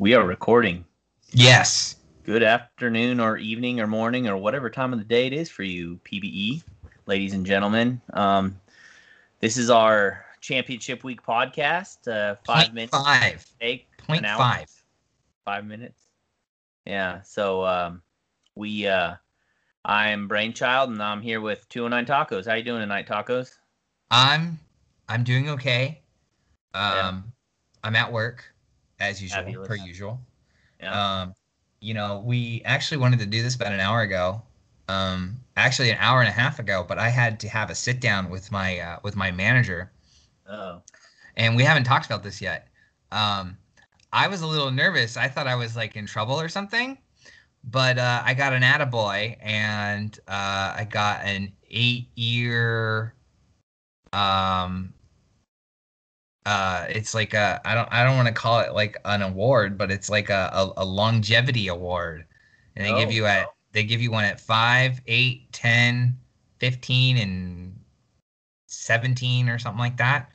We are recording. Yes. Good afternoon or evening or morning or whatever time of the day it is for you, PBE, ladies and gentlemen. Um, this is our championship week podcast. Uh, five Point minutes. Five. Take Point five. Five minutes. Yeah. So um, we. Uh, I'm Brainchild, and I'm here with 209 Tacos. How you doing tonight, Tacos? I'm I'm doing okay. Um Yeah. I'm at work as usual, Fabulous. per usual. Yeah. Um, you know, we actually wanted to do this about an hour ago. Um, actually an hour and a half ago, but I had to have a sit down with my uh, with my manager, oh. and we haven't talked about this yet. Um, I was a little nervous. I thought I was like in trouble or something, but uh, I got an attaboy and uh, I got an eight year. Um, uh, it's like a I don't I don't want to call it like an award, but it's like a, a, a longevity award, and they give Oh, you at wow. they give you one at 5, 8, 10, 15, and 17 or something like that.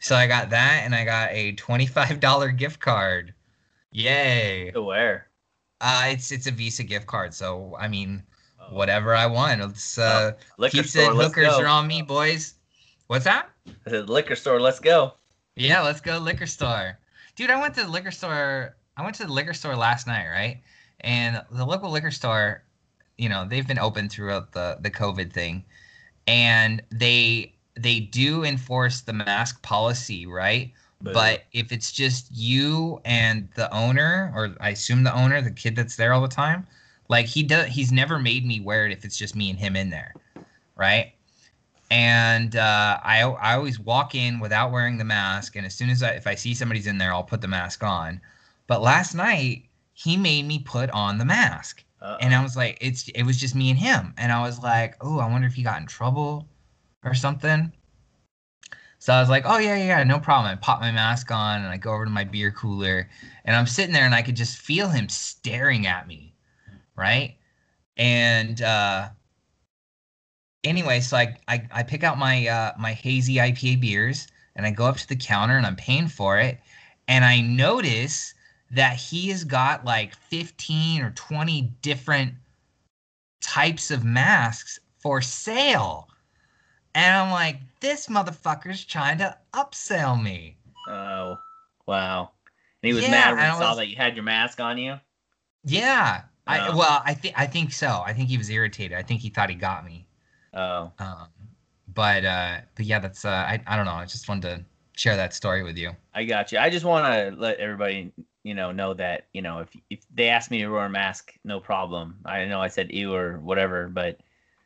So I got that and I got a $25 gift card. Yay. To where? Uh it's it's a Visa gift card. So I mean Oh. whatever I want. It's uh Liquor pizza store. hookers go. are on me, boys. What's that? I said liquor store. Let's go. Yeah, let's go liquor store. Dude, I went to the liquor store. I went to the liquor store last night, right? And the local liquor store, you know, they've been open throughout the the COVID thing. And they they do enforce the mask policy, right? But if it's just you and the owner, or I assume the owner, the kid that's there all the time, like he does, he's never made me wear it if it's just me and him in there, right? And uh, I I always walk in without wearing the mask, and as soon as I if I see somebody's in there, I'll put the mask on. But last night he made me put on the mask, Uh-oh. and I was like, it's it was just me and him, and I was like, oh, I wonder if he got in trouble or something. So I was like, oh yeah, yeah, yeah, no problem. I pop my mask on and I go over to my beer cooler and I'm sitting there and I could just feel him staring at me, right? And uh anyway, so I I, I pick out my uh my hazy IPA beers and I go up to the counter and I'm paying for it and I notice that he has got like 15 or 20 different types of masks for sale. And I'm like, this motherfucker's trying to upsell me. Oh, wow. And he was Yeah, mad when he saw was- that you had your mask on you. Yeah. I Oh. well, I think I think so. I think he was irritated. I think he thought he got me. Oh, Um, but uh, but yeah, that's uh, I I don't know. I just wanted to share that story with you. I got you. I just want to let everybody, you know, know that you know if if they ask me to wear a mask, no problem. I know I said ew or whatever, but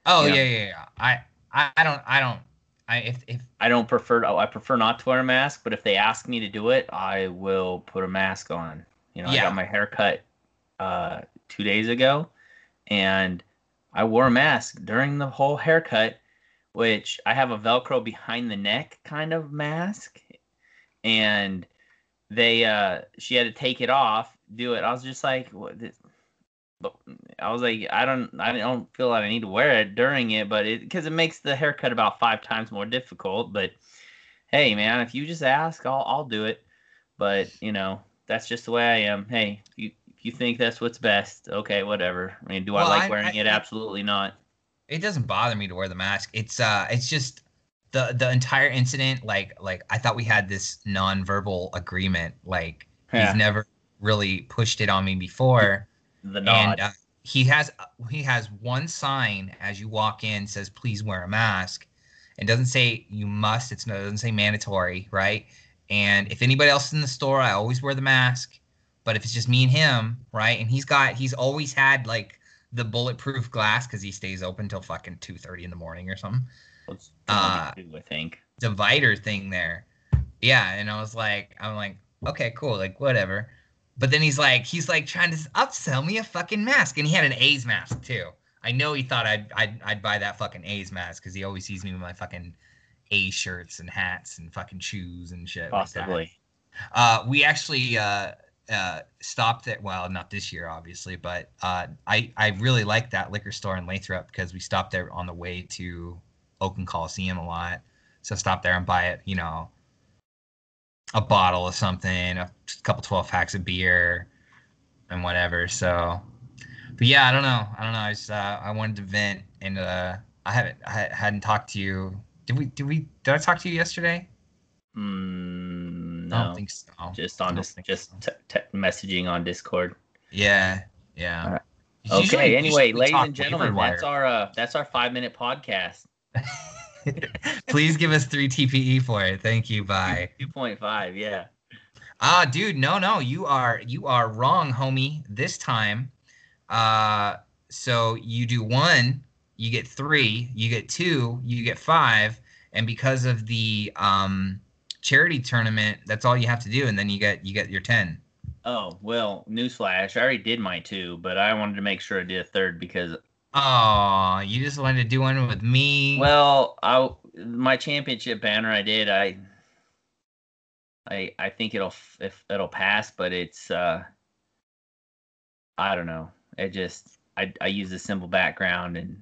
Oh Yeah. yeah, yeah, yeah. I I, I don't I don't I if if I don't prefer. Oh, I prefer not to wear a mask. But if they ask me to do it, I will put a mask on. You know, I got my hair cut uh, two days ago, and I wore a mask during the whole haircut, which I have a Velcro behind the neck kind of mask, and they uh she had to take it off, do it. I was just like, what? This? But I was like, I don't, I don't feel like I need to wear it during it, but it because it makes the haircut about five times more difficult. But hey, man, if you just ask, I'll, I'll do it. But you know, that's just the way I am. Hey, you, you think that's what's best, okay, whatever. I mean, do Well, I like wearing I- it? Absolutely not. it doesn't bother me to wear the mask. It's uh it's just the the entire incident like like I thought we had this non-verbal agreement like Yeah. he's never really pushed it on me before The nod. and uh, he has he has one sign as you walk in says please wear a mask it doesn't say you must it's no it doesn't say mandatory right and if anybody else is in the store i always wear the mask but if it's just me and him right and he's got he's always had like the bulletproof glass because he stays open till fucking 2.30 in the morning or something Let's uh, do, I think. divider thing there. Yeah, and I was like, I'm like, okay, cool, like whatever. But then he's like, he's like trying to upsell me a fucking mask, and he had an A's mask too. I know he thought I'd I'd, I'd buy that fucking A's mask because he always sees me with my fucking A shirts and hats and fucking shoes and shit. like. Possibly. Uh, we actually uh, uh, stopped at well, not this year, obviously, but uh, I I really like that liquor store in Lathrop because we stopped there on the way to Oakland Coliseum a lot. So stop there and buy it, you know, a bottle of something, a couple 12 packs of beer, and whatever. So, but yeah, I don't know. I don't know. I just uh, I wanted to vent, and uh, I haven't I hadn't talked to you. Did we? Did we? Did I talk to you yesterday? Mm, I no, don't think so. just on don't this, just so. t- t- messaging on Discord. Yeah, yeah. Alright. Usually- Okay. Anyway, usually we ladies and gentlemen, that's our uh, that's our five minute podcast. Please give us three TPE for it. Thank you. Bye. Two point five. Yeah. Ah, dude, no, no, you are you are wrong, homie. This time, uh, so you do one, you get three, you get two, you get five, and because of the um charity tournament, that's all you have to do, and then you get you get your ten. Oh well, newsflash! I already did my two, but I wanted to make sure I did a third because Oh, you just wanted to do one with me. well, I my championship banner I did I. I I think it'll if it'll pass, but it's uh. I don't know. It just I I use a simple background and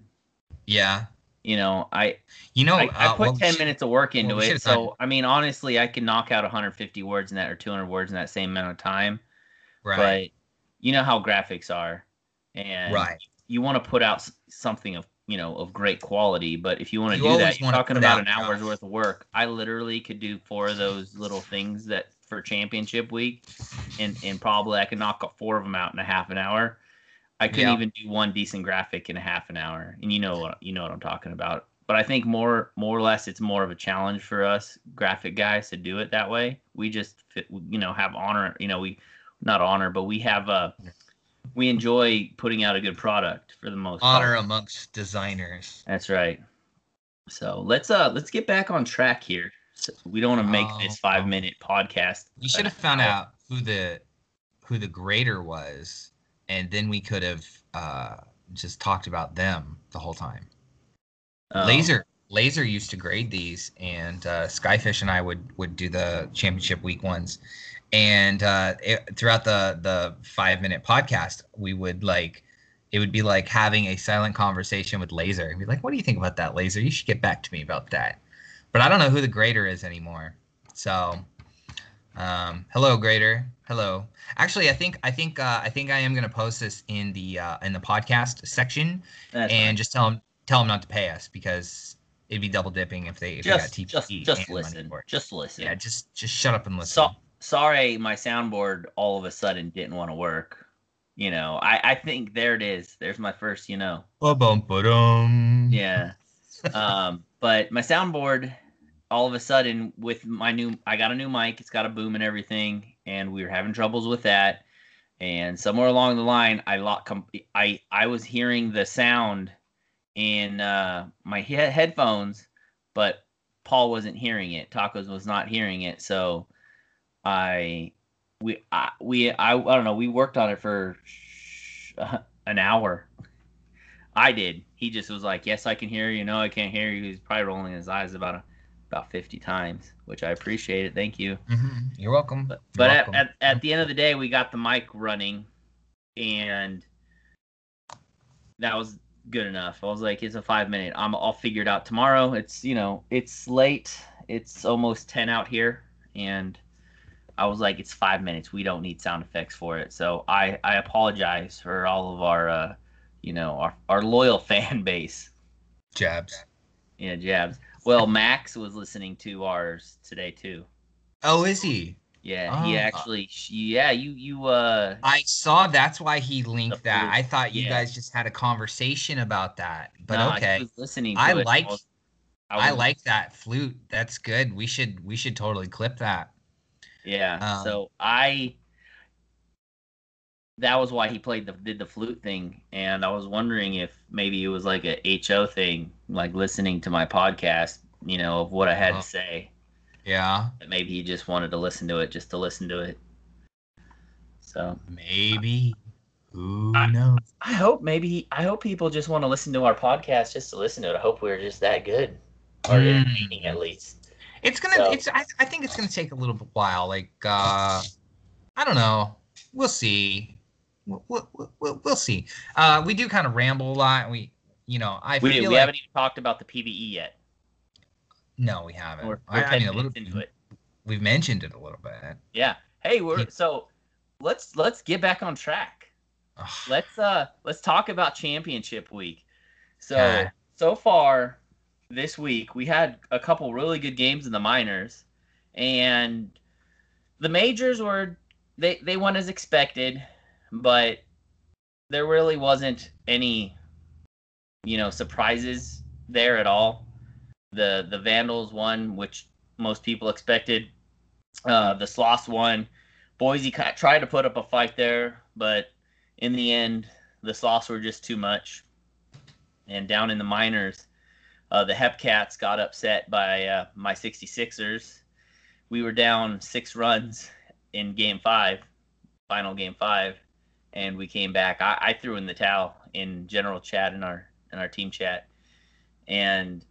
yeah, you know I you know, I, I uh, put what we 10 should- minutes of work into we it. should've done- So, I mean, honestly, I can knock out 150 words in that or 200 words in that same amount of time. right, But you know how graphics are. And right. you want to put out something of, you know, of great quality. But if you want to You do that, you're talking about an hour's worth of work. I literally could do four of those little things that for championship week. And, and probably I could knock four of them out in a half an hour. I couldn't Yeah. even do one decent graphic in a half an hour. And you know what you know what I'm talking about. But I think more more or less it's more of a challenge for us graphic guys to do it that way. We just you know have honor, you know, we not honor, but we have uh we enjoy putting out a good product for the most Honor part. amongst designers. That's right. So let's uh let's get back on track here. So we don't want to make this Oh. 5 minute podcast. You should have found out who the who the grader was, and then we could have uh, just talked about them the whole time. Um, Laser Laser used to grade these, and uh, Skyfish and I would would do the championship week ones, and uh, it, throughout the the five minute podcast, we would like. It would be like having a silent conversation with Laser and be like, "What do you think about that, Laser? You should get back to me about that." But I don't know who the grader is anymore. So, um, hello, grader. Hello. Actually, I think I think uh, I think I am gonna post this in the uh, in the podcast section that's and fine. just tell them tell them not to pay us because it'd be double dipping if they if just they got just TPE just listen. Just listen. Yeah, just just shut up and listen. So sorry, my soundboard all of a sudden didn't want to work. You know, I I think there it is. There's my first. You know, Ba-bum, ba-dum. yeah. um, but my soundboard all of a sudden with my new, I got a new mic. It's got a boom and everything, and we were having troubles with that. And somewhere along the line, I lock. Com- I I was hearing the sound in uh, my he- headphones, but Paul wasn't hearing it. Tacos was not hearing it. So I we I, we I, I don't know. We worked on it for an hour. I did. He just was like, "Yes, I can hear you. No, I can't hear you." He's probably rolling his eyes about a, about fifty times, which I appreciate it. Thank you. Mhm. You're welcome. But, You're but at, welcome. at, at the end of the day, we got the mic running, and that was good enough. I was like, it's a five minute. I'm I'll figure it out tomorrow. It's you know it's late. It's almost ten out here, and I was like, it's five minutes. We don't need sound effects for it. So I I apologize for all of our uh you know our our loyal fan base. jabs. Yeah, jabs. Well, Max was listening to ours today too. Oh, is he? Yeah, he Oh. actually. Yeah, you you uh. I saw. That's why he linked that. I thought you yeah. guys just had a conversation about that. But he okay, was listening. To I like- was- I like that flute. That's good. We should we should totally clip that. Yeah. Um, so I. That was why he played the did the flute thing, and I was wondering if maybe it was like a HO thing, like listening to my podcast, you know, of what I had Oh. to say. Yeah, That maybe he just wanted to listen to it, just to listen to it. So maybe. Who I- knows? I hope maybe I hope people just want to listen to our podcast just to listen to it. I hope we're just that good or Mm. entertaining at least. It's gonna. So- It's. I, I think it's gonna take a little while. Like, uh, I don't know. We'll see. We'll, we'll, we'll, see. Uh, we do kind of ramble a lot. We, you know, I We, we like haven't even talked about the PBE yet. no, we haven't. We're, I, we're I 10 mean, a little into it. we've mentioned it a little bit. Yeah. Hey, we're Yeah. so let's let's get back on track. Ugh. Let's uh let's talk about championship week. So so far this week we had a couple really good games in the minors and the majors were they they went as expected, but there really wasn't any you know surprises there at all. The the Vandals won, which most people expected. Uh, the Sloths won. Boise tried to put up a fight there, but in the end, the Sloths were just too much. And down in the minors, uh, the Hepcats got upset by uh, my 66ers. We were down six runs in game five, final game five, and we came back. I, I threw in the towel in general chat in our in our team chat, and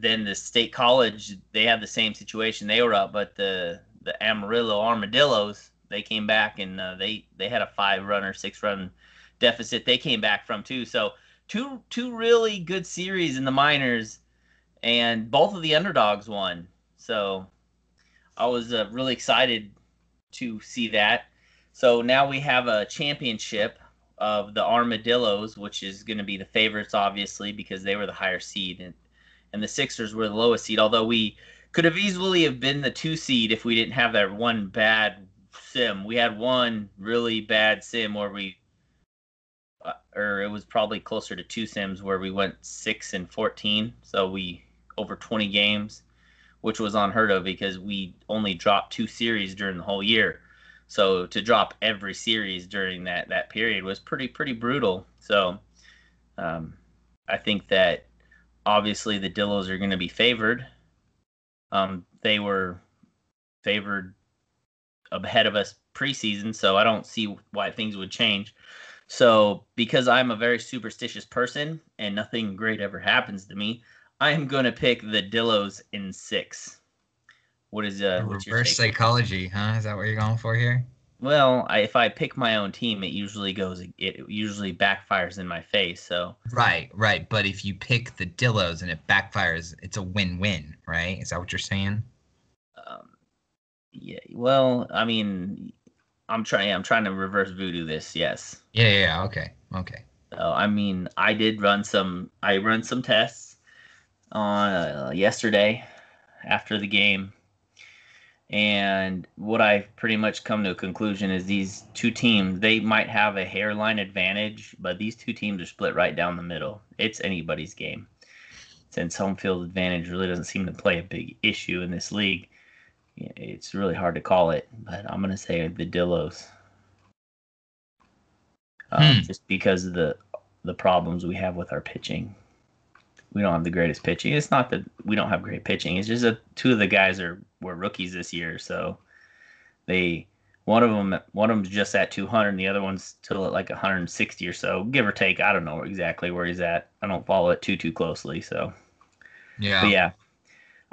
then the state college they had the same situation. They were up, but the the Amarillo Armadillos they came back and uh, they they had a five run or six run deficit. They came back from too. So two two really good series in the minors, and both of the underdogs won. So I was uh, really excited to see that. So now we have a championship of the Armadillos, which is going to be the favorites, obviously, because they were the higher seed, and, and the Sixers were the lowest seed. Although we could have easily have been the two seed if we didn't have that one bad sim. We had one really bad sim where we, uh, or it was probably closer to two sims where we went six and fourteen. So we over twenty games, which was unheard of because we only dropped two series during the whole year. So to drop every series during that that period was pretty pretty brutal. So um, I think that obviously the Dillos are going to be favored. Um, they were favored ahead of us preseason, so I don't see why things would change. So because I'm a very superstitious person and nothing great ever happens to me, I am going to pick the Dillos in six. What is uh? Reverse psychology, huh? Is that what you're going for here? Well, I, if I pick my own team, it usually goes. It usually backfires in my face. So Right, right. But if you pick the Dillos and it backfires, it's a win-win, right? Is that what you're saying? um, yeah. Well, I mean, I'm trying. I'm trying to reverse voodoo this. Yes. Yeah, yeah, yeah. Okay, okay. So I mean, I did run some. I run some tests on uh, yesterday after the game, and what I've pretty much come to a conclusion is these two teams they might have a hairline advantage, but these two teams are split right down the middle. It's anybody's game. Since home field advantage really doesn't seem to play a big issue in this league, it's really hard to call it. But I'm gonna say the Dillos, um, Hmm. just because of the the problems we have with our pitching. We don't have the greatest pitching. It's not that we don't have great pitching. It's just that two of the guys are were rookies this year, so they one of them one of them's just at 200, and the other one's still at like 160 or so, give or take. I don't know exactly where he's at. I don't follow it too too closely, so Yeah. but yeah.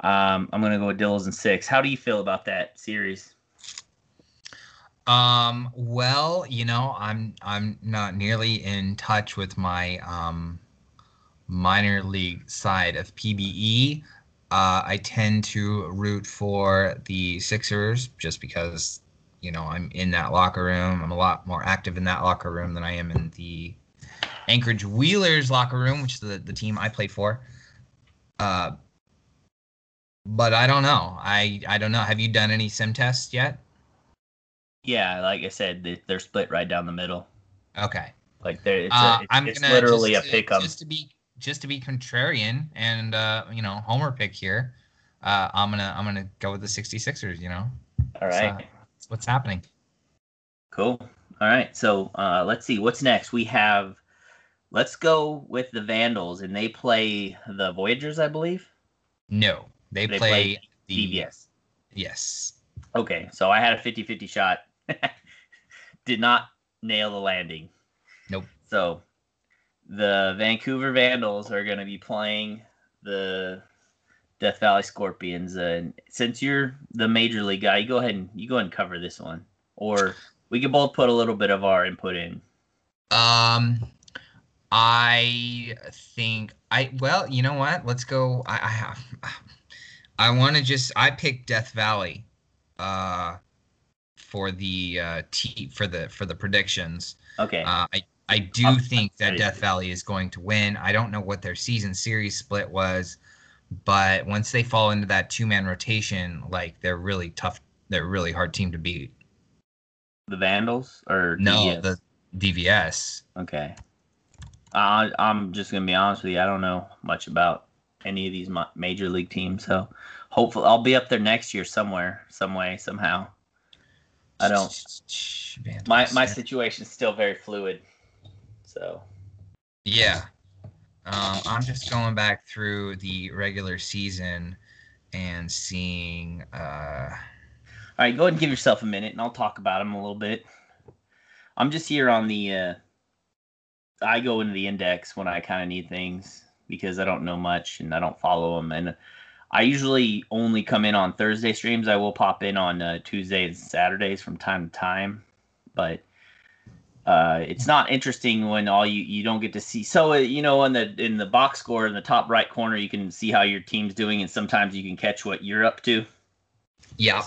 Um, I'm gonna go with Dills and six. How do you feel about that series? Um, well, you know, I'm I'm not nearly in touch with my um minor league side of PBE. Uh, I tend to root for the Sixers just because, you know, I'm in that locker room. I'm a lot more active in that locker room than I am in the Anchorage Wheelers locker room, which is the, the team I played for. Uh, but I don't know. I I don't know. Have you done any sim tests yet? Yeah, like I said, they- they're split right down the middle. Okay. Like they're it's, Uh, a, it's, I'm it's gonna literally just a to, pick 'em. just to be just to be contrarian and uh, you know homer pick here. Uh, I'm gonna I'm gonna go with the 66ers. You know All right, so- what's happening. cool. All right, so uh, let's see what's next. We have. Let's go with the Vandals, and they play the Voyagers, I believe. No, they, They play, play the DVS. yes. Okay, so I had a 50-50 shot. Did not nail the landing. Nope. So the Vancouver Vandals are going to be playing the Death Valley Scorpions. And since you're the major league guy, you go ahead and you go ahead and cover this one, or we can both put a little bit of our input in. Um, I think I well, you know what? Let's go. I, I have. I want to just I picked Death Valley uh for the uh t for the for the predictions. Okay. Uh, I I do think that. Death Valley is going to win. I don't know what their season series split was, but once they fall into that two man rotation, like they're really tough. They're a really hard team to beat. the Vandals or No, DVS? the DVS. Okay. I I'm just gonna be honest with you. I don't know much about any of these major league teams, so hopefully I'll be up there next year somewhere, some way, somehow. I don't. My my situation is still very fluid, so Yeah. Um, I'm just going back through the regular season and seeing. Uh, all right. Go ahead and give yourself a minute, and I'll talk about them a little bit. I'm just here on the. Uh, I go into the index when I kind of need things because I don't know much and I don't follow them, and I usually only come in on Thursday streams. I will pop in on uh, Tuesdays and Saturdays from time to time, but uh, it's not interesting when all you you don't get to see. So uh, you know, in the in the box score in the top right corner, you can see how your team's doing, and sometimes you can catch what you're up to. yeah.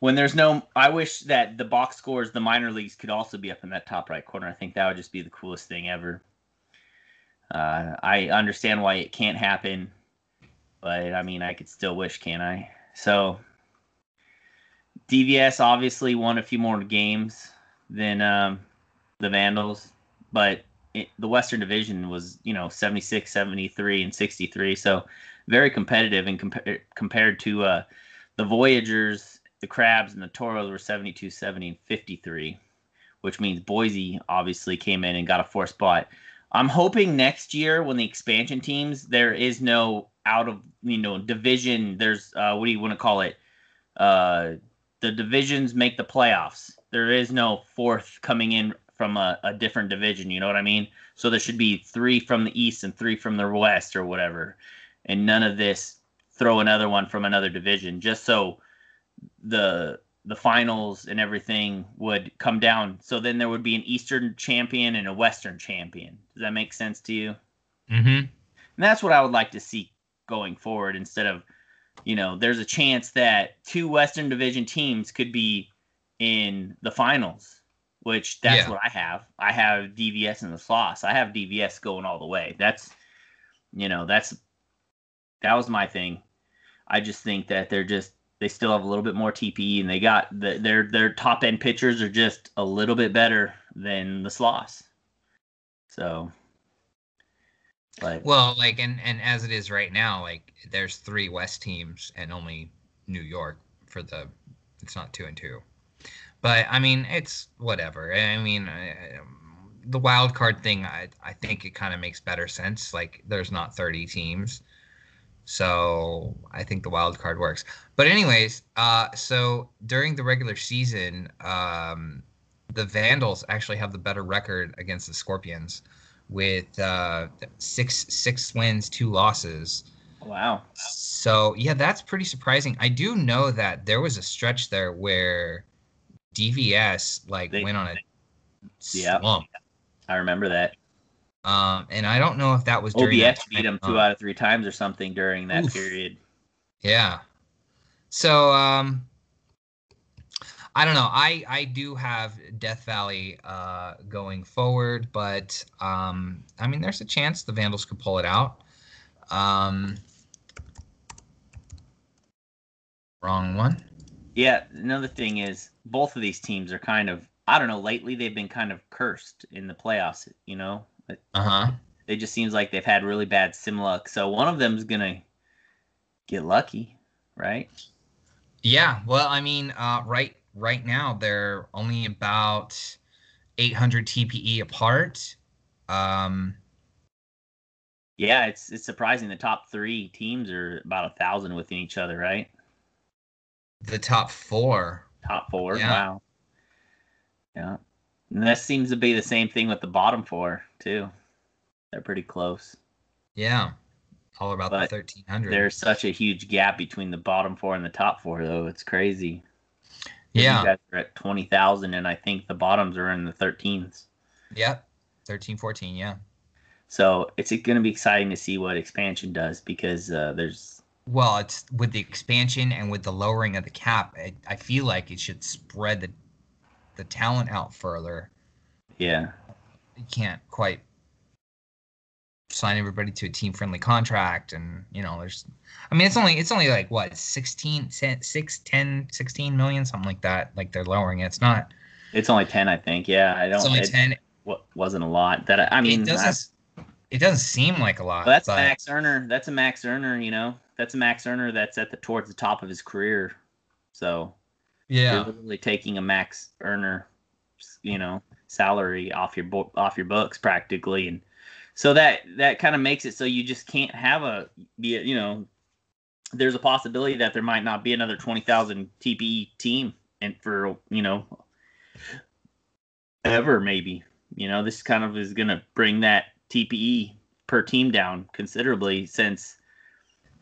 When there's no, I wish that the box scores, the minor leagues, could also be up in that top right corner. I think that would just be the coolest thing ever. Uh, I understand why it can't happen, but I mean, I could still wish, can I? So, DVS obviously won a few more games than um, the Vandals, but it, the Western Division was, you know, 76, 73, and 63. So, very competitive and compa- compared to uh, the Voyagers, the Crabs, and the Toros were 72, 70, and 53, which means Boise obviously came in and got a four spot. I'm hoping next year when the expansion teams, there is no out of you know division. There's uh, what do you want to call it? Uh, the divisions make the playoffs. There is no fourth coming in from a, a different division. You know what I mean? So there should be three from the east and three from the west or whatever, and none of this throw another one from another division just so the the finals and everything would come down. So then there would be an Eastern champion and a Western champion. Does that make sense to you? Mm-hmm. And that's what I would like to see going forward instead of, you know, there's a chance that two Western Division teams could be in the finals, which that's Yeah. what I have. I have DVS in the sloths. I have DVS going all the way. That's, you know, that's, that was my thing. I just think that they're just, they still have a little bit more TPE and they got the, their, their top end pitchers are just a little bit better than the sloths. So, like Well, like, and and as it is right now, like, there's three West teams and only New York for the. It's not two and two, but I mean, it's whatever. I mean, I, the wild card thing, I I think it kind of makes better sense. Like, there's not 30 teams, so I think the wild card works. But anyways, uh, so during the regular season, um, the Vandals actually have the better record against the Scorpions with uh, six six wins, two losses. wow. So yeah, that's pretty surprising. I do know that there was a stretch there where DVS like They- went on a Yeah. slump. I remember that. Um, and I don't know if that was during that OBX beat them two out of three times or something during that Oof. period. Yeah. So um I don't know. I I do have Death Valley uh going forward, but um I mean there's a chance the Vandals could pull it out. Um Wrong one. Yeah, another thing is both of these teams are kind of I don't know, lately they've been kind of cursed in the playoffs, you know? It, Uh-huh. it just seems like they've had really bad sim luck. So one of them's gonna get lucky, right? Yeah, well, I mean, uh right right now they're only about 800 TPE apart. Um Yeah, it's it's surprising the top three teams are about a thousand within each other, right? The top 4 Top four. Yeah. Wow. Yeah. And that seems to be the same thing with the bottom four too. They're pretty close. Yeah. All about But the 1300. There's such a huge gap between the bottom four and the top four, though. It's crazy. Yeah. You guys are at 20,000, and I think the bottoms are in the 13s. Yep. 13, 14, yeah. So it's going to be exciting to see what expansion does because uh, there's Well, it's with the expansion and with the lowering of the cap. I, I feel like it should spread the the talent out further. Yeah. You can't quite sign everybody to a team friendly contract and you know there's i mean it's only it's only like what 16 6 10 16 million something like that like they're lowering it it's not It's only ten, I think. Yeah, I don't. it's only it 10 wa- wasn't a lot. That I, I mean, it doesn't it doesn't seem like a lot well, that's but max earner. That's a max earner. You know, that's a max earner that's at the towards the top of his career. So yeah you're literally taking a max earner, you know, salary off your bo- off your books practically, and so that that kind of makes it so you just can't have a be a, you know, there's a possibility that there might not be another twenty thousand TPE team, and for you know, ever maybe you know this kind of is gonna bring that TPE per team down considerably since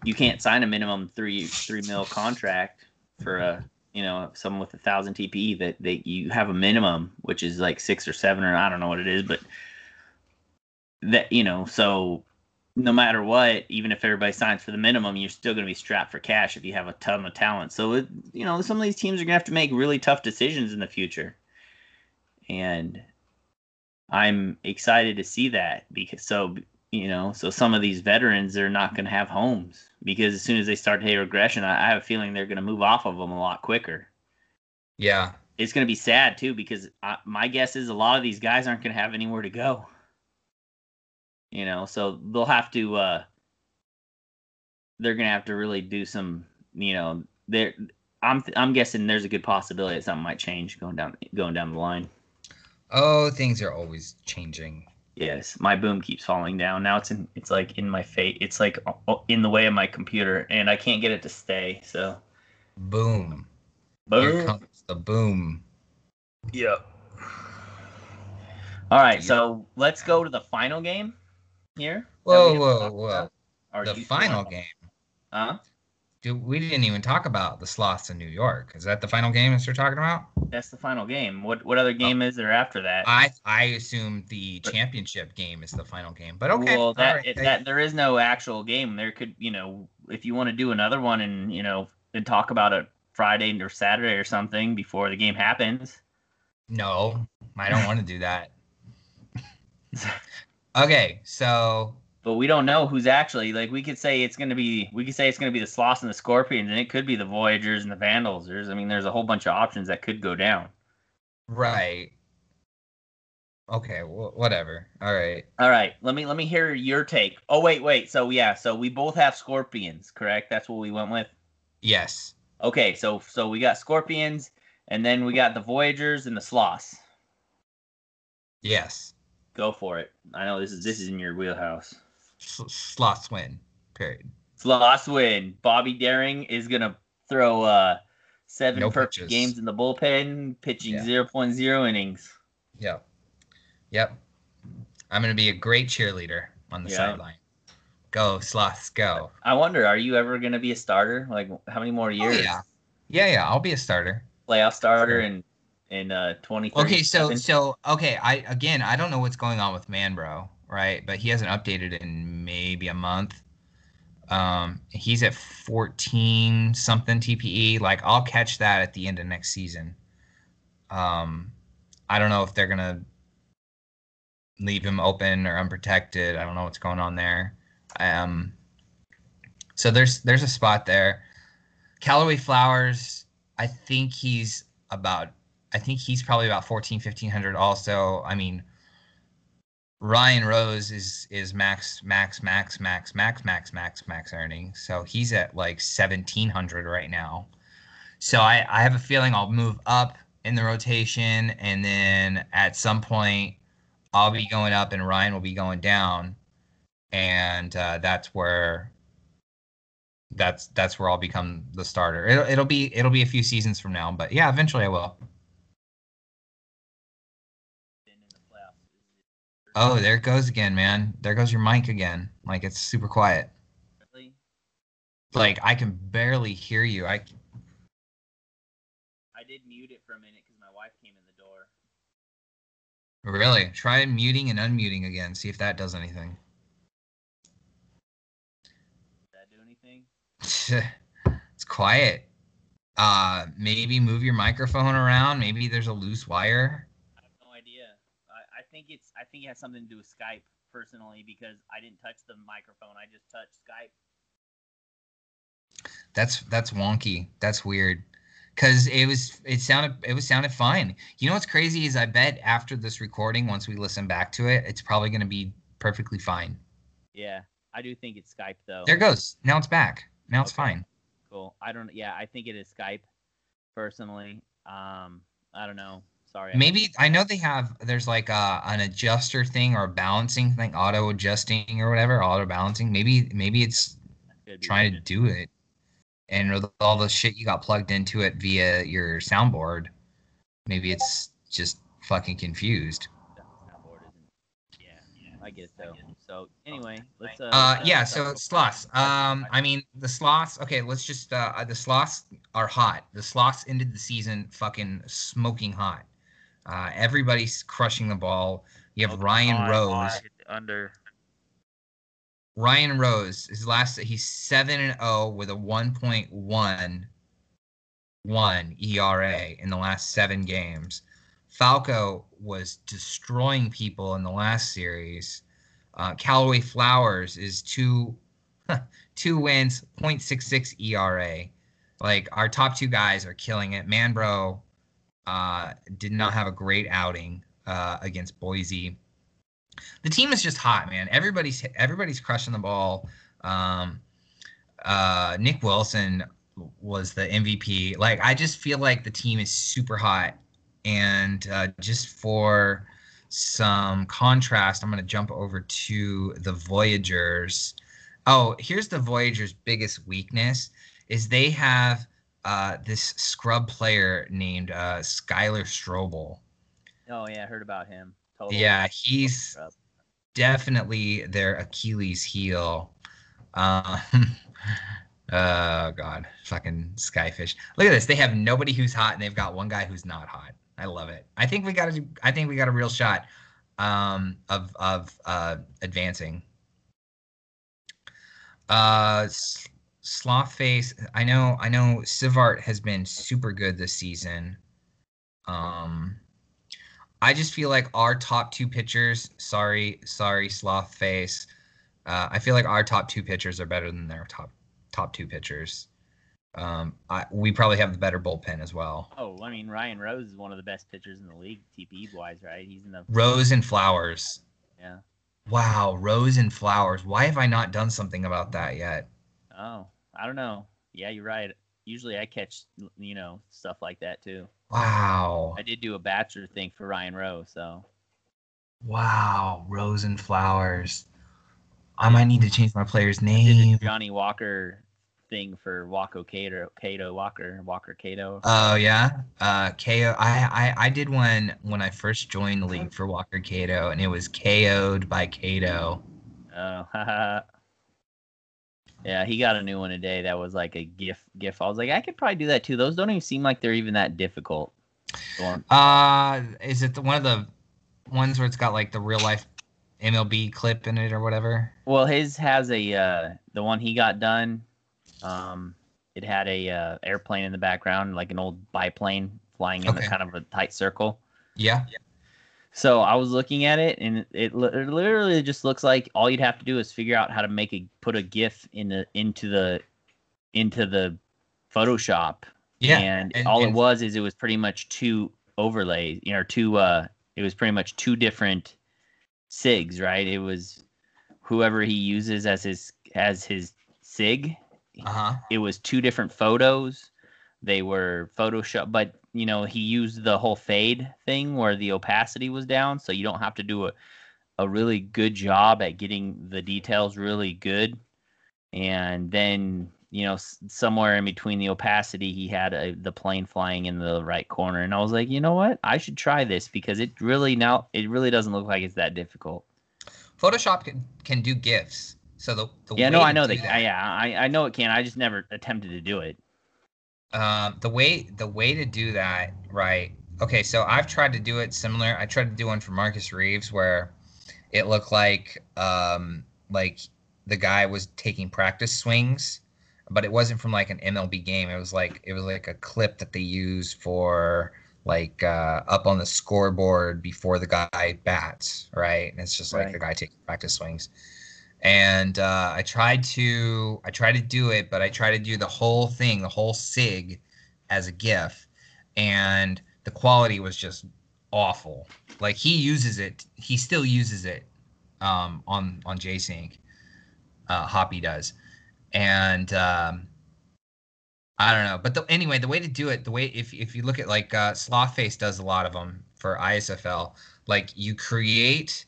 you can't sign a minimum three three mil contract for a you know someone with a thousand TPE that they you have a minimum which is like six or seven or I don't know what it is but that you know so no matter what even if everybody signs for the minimum you're still going to be strapped for cash if you have a ton of talent. So it, you know some of these teams are going to have to make really tough decisions in the future. And I'm excited to see that because so you know so some of these veterans they're not going to have homes because as soon as they start to hit regression I, I have a feeling they're going to move off of them a lot quicker. Yeah. It's going to be sad too because I, my guess is a lot of these guys aren't going to have anywhere to go. You know so they'll have to uh they're going to have to really do some you know they're i'm i'm guessing there's a good possibility that something might change going down going down the line oh things are always changing Yes, my boom keeps falling down. Now it's in it's like in my fate. It's like uh, uh, in the way of my computer and I can't get it to stay. So boom here boom. comes the boom Yep. All right, so let's go to the final game here. that whoa we have to whoa whoa. The final game Huh? Dude, we didn't even talk about the sloths in New York. Is that the final game that you're talking about? That's the final game. What what other game is there after that? I I assume the championship game is the final game, but okay. Well, that, right. it, that there is no actual game. There could, you know, if you want to do another one and you know and talk about it Friday or Saturday or something before the game happens. no, I don't want to do that. okay, so But we don't know who's actually like. We could say it's going to be. We could say it's going to be the Sloths and the Scorpions, and it could be the Voyagers and the Vandals. There's, I mean, there's a whole bunch of options that could go down. right. Okay, well, whatever. All right. All right, let me let me hear your take. Oh wait, wait. So yeah, so we both have Scorpions, correct? That's what we went with. Yes. Okay, so so we got Scorpions, and then we got the Voyagers and the Sloths. Yes. Go for it. I know this is this is in your wheelhouse. Sloths win. Period. Sloths win. Bobby Daring is gonna throw uh seven No perfect pitches. games in the bullpen, pitching Yeah. 0.0 innings. Yeah. Yep. I'm gonna be a great cheerleader on the Yeah. sideline. Go sloths, go. I wonder, are you ever gonna be a starter? Like how many more Oh, years? yeah. Yeah, yeah. I'll be a starter. Playoff starter Sure. in in uh 20. Okay, so so okay, I again I don't know what's going on with Manbro, right? But he hasn't updated in maybe a month. Um, he's at 14 something TPE. Like I'll catch that at the end of next season. Um, I don't know if they're gonna leave him open or unprotected. I don't know what's going on there. Um, so there's there's a spot there. Callaway Flowers, I think he's about I think he's probably about 14 1500 also. I mean Ryan Rose is is max max max max max max max max earning. So he's at like 1700 right now. So I I have a feeling I'll move up in the rotation and then at some point I'll be going up and Ryan will be going down and uh, that's where that's that's where I'll become the starter. It'll, it'll be it'll be a few seasons from now, but yeah, eventually I will. Oh, there it goes again, man. There goes your mic again. Like it's super quiet. Really? Like I can barely hear you. I I did mute it for a minute because my wife came in the door. really try muting and unmuting again. See if that does anything. Did that do anything? it's quiet. Uh, maybe move your microphone around. Maybe there's a loose wire. I have no idea. I, I think I think it has something to do with Skype personally because I didn't touch the microphone. I just touched Skype. That's that's wonky. That's weird. Cause it was it sounded it was sounded fine. You know what's crazy is I bet after this recording, once we listen back to it, it's probably gonna be perfectly fine. Yeah, I do think it's Skype though. There it goes. Now it's back. Now it's fine. Cool. I don't. Yeah, I think it is Skype. Personally, um, I don't know. Sorry. Maybe I know they have there's like a, an adjuster thing or a balancing thing, auto adjusting or whatever, auto balancing. Maybe maybe it's trying to do it. And with all the shit you got plugged into it via your soundboard, maybe it's just fucking confused. The soundboard isn't- Yeah, yeah, I get it though. So anyway, let's. Uh, Uh, yeah. So sloths. Um, I mean the sloths. Okay, let's just. Uh, the sloths are hot. The sloths ended the season fucking smoking hot. Uh, everybody's crushing the ball. You have Okay, Ryan Rose. hot, under. Ryan Rose, his last he's seven and zero with a one point one one ERA in the last seven games. Falco was destroying people in the last series. Uh, Callaway Flowers is two two wins, 0.66 ERA. Like our top two guys are killing it. Manbro uh, did not have a great outing uh, against Boise the team is just hot, man. Everybody's everybody's crushing the ball. Um, uh, Nick Wilson was the MVP. Like I just feel like the team is super hot, and uh, just for some contrast, I'm gonna jump over to the Voyagers. Oh, here's the Voyagers' biggest weakness is they have uh, this scrub player named uh, Skylar Strobel. Oh yeah, I heard about him. Total. Yeah, he's definitely their Achilles heel. Um, oh god, fucking skyfish. Look at this. They have nobody who's hot, and they've got one guy who's not hot. I love it. I think we got to. I think we got a real shot um, of of uh, advancing. Uh, Slothface. I know. I know. Sivart has been super good this season. Um, I just feel like our top two pitchers. Sorry, sorry, Slothface. Uh, I feel like our top two pitchers are better than their top top two pitchers. Um, I, we probably have the better bullpen as well. Oh, I mean Ryan Rose is one of the best pitchers in the league, TPE wise, right? He's in the Rose and Flowers. yeah. Wow, Rose and Flowers. Why have I not done something about that yet? Oh, I don't know. Yeah, you're right. Usually I catch you know stuff like that too. Wow. I did do a bachelor thing for Ryan Rose, so Wow, Rose and Flowers. I might need to change my player's name. Johnny Walker thing for Waco Cato, Cato Walker, Walker Cato. Oh yeah, uh, KO. I, I I did one when I first joined the league for Walker Cato, and it was KO'd by Cato. Oh, haha. Yeah, he got a new one today that was like a GIF. GIF. I was like, I could probably do that too. Those don't even seem like they're even that difficult. Uh, is it the, one of the ones where it's got like the real life MLB clip in it or whatever? Well, his has a uh, the one he got done. Um, it had a uh, airplane in the background, like an old biplane flying in Okay. the kind of a tight circle. Yeah. So I was looking at it, and it, it literally just looks like all you'd have to do is figure out how to make a put a GIF in the into the into the Photoshop, Yeah. and, and- all and- it was is it was pretty much two overlays, you know, two. Uh, it was pretty much two different sigs, right? It was whoever he uses as his as his sig. Uh huh. It was two different photos. They were Photoshop, but you know he used the whole fade thing where the opacity was down, so you don't have to do a a really good job at getting the details really good. And then you know s- somewhere in between the opacity, he had a, the plane flying in the right corner, and I was like, you know what, I should try this because it really now it really doesn't look like it's that difficult. Photoshop can, can do GIFs. So the, the Yeah, way no, I know do that. Yeah, I, I know it can. I just never attempted to do it. Um, the way the way to do that, right? Okay, so I've tried to do it similar. I tried to do one for Marcus Reeves where it looked like um like the guy was taking practice swings but it wasn't from like an MLB game. It was like it was like a clip that they use for like uh, up on the scoreboard before the guy bats, right? And it's just like Right. the guy taking practice swings. And uh, I tried to I tried to do it, but I tried to do the whole thing, the whole sig, as a GIF, and the quality was just awful. Like he uses it, he still uses it um, on on JSync. Uh, Hoppy does, and um, I don't know. But the, anyway, the way to do it, the way if if you look at like uh, Slothface does a lot of them for ISFL. Like you create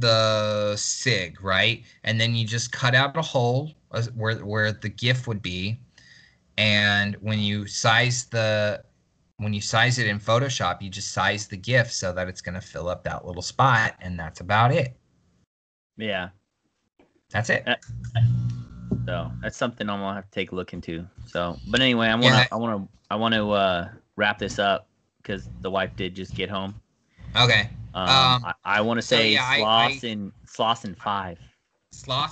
the sig right, and then you just cut out a hole where where the GIF would be, and when you size the when you size it in Photoshop, you just size the GIF so that it's going to fill up that little spot, and that's about it. Yeah. That's it. Uh, So that's something I'm gonna have to take a look into. So, but anyway, I wanna, Yeah. I wanna, I want to uh, wrap this up because the wife did just get home. Okay. Um, Um, I, I want to so say yeah, I- Sloths and Sloths and five,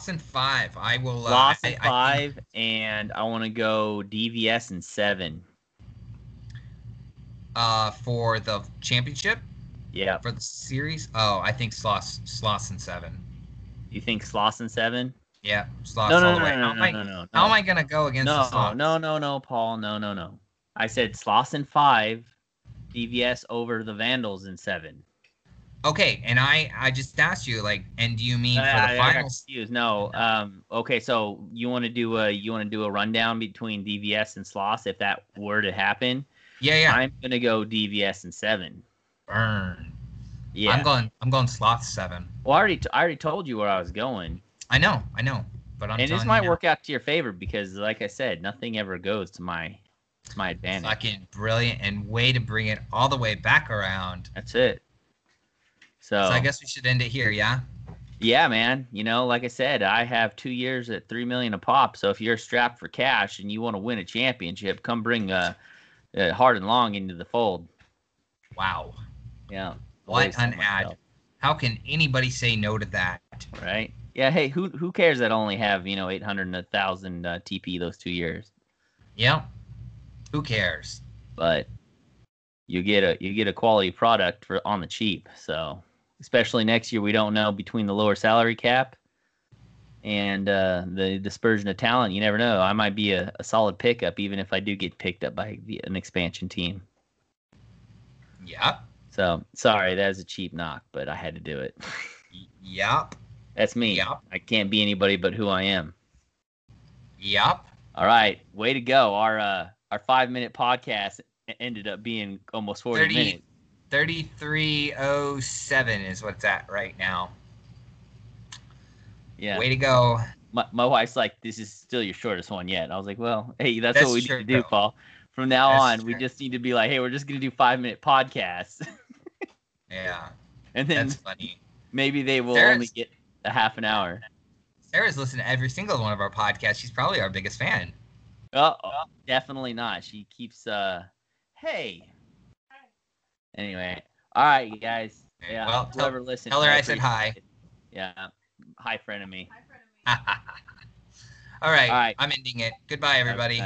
and five. I will. Uh, Sloths I- and I five, and I want to go DVS and seven. uh, for the championship Yeah, for the series. Oh, I think Sloths and seven. you think Sloths and seven? Yeah, Sloths No, no, all no, the way. no, how, no, am no, I, no, no, how am. I gonna go against No, no, no, no, Paul, no, no, no. I said Sloths and five, DVS over the Vandals in seven. Okay, and I I just asked you like, and do you mean for I- I the got finals? confused. No. Um. Okay. So you want to do a you want to do a rundown between DVS and Sloths if that were to happen? Yeah, yeah. I'm gonna go DVS and seven. Burn. Yeah. I'm going. I'm going Sloths seven. well, I already t- I already told you where I was going, I know. I know. But I'm and this might work out to your favor because, like I said, nothing ever goes to my to my advantage. Fucking brilliant and way to bring it all the way back around. That's it. So, So I guess we should end it here. Yeah. yeah, man. You know, like I said, I have two years at three million a pop. So if you're strapped for cash and you want to win a championship, come bring uh, uh hard and long into the fold. Wow. Yeah. What an ad. How can anybody say no to that? Right. Yeah. Hey, who who cares that only have you know eight hundred and a thousand uh, TP those two years, Yeah. Who cares? but you get a you get a quality product for on the cheap. So especially next year, we don't know between the lower salary cap and uh, the dispersion of talent. You never know. I might be a, a solid pickup even if I do get picked up by the, an expansion team. Yeah. So sorry, that was a cheap knock, but I had to do it. Yep. That's me. Yep. I can't be anybody but who I am. Yep. All right, way to go. Our uh, our five minute podcast ended up being almost forty 30 minutes. 3307 is what's at right now. Yeah. Way to go. My, my wife's like, "This is still your shortest one yet." I was like, "Well, hey, that's, That's what we true. need to do, Paul. From now That's on, we just need to be like, hey, we're just gonna do five minute podcasts, Yeah. and then That's funny. maybe they will There's- only get a half an hour." Sarah's listened to every single one of our podcasts. She's probably our biggest fan. Oh, definitely not. She keeps uh, hey. Anyway, all right, you guys. Yeah, Well, tell- whoever listened. tell her I said hi. it. Yeah, hi, friend of me. All right. All right. I'm ending it. Goodbye, everybody.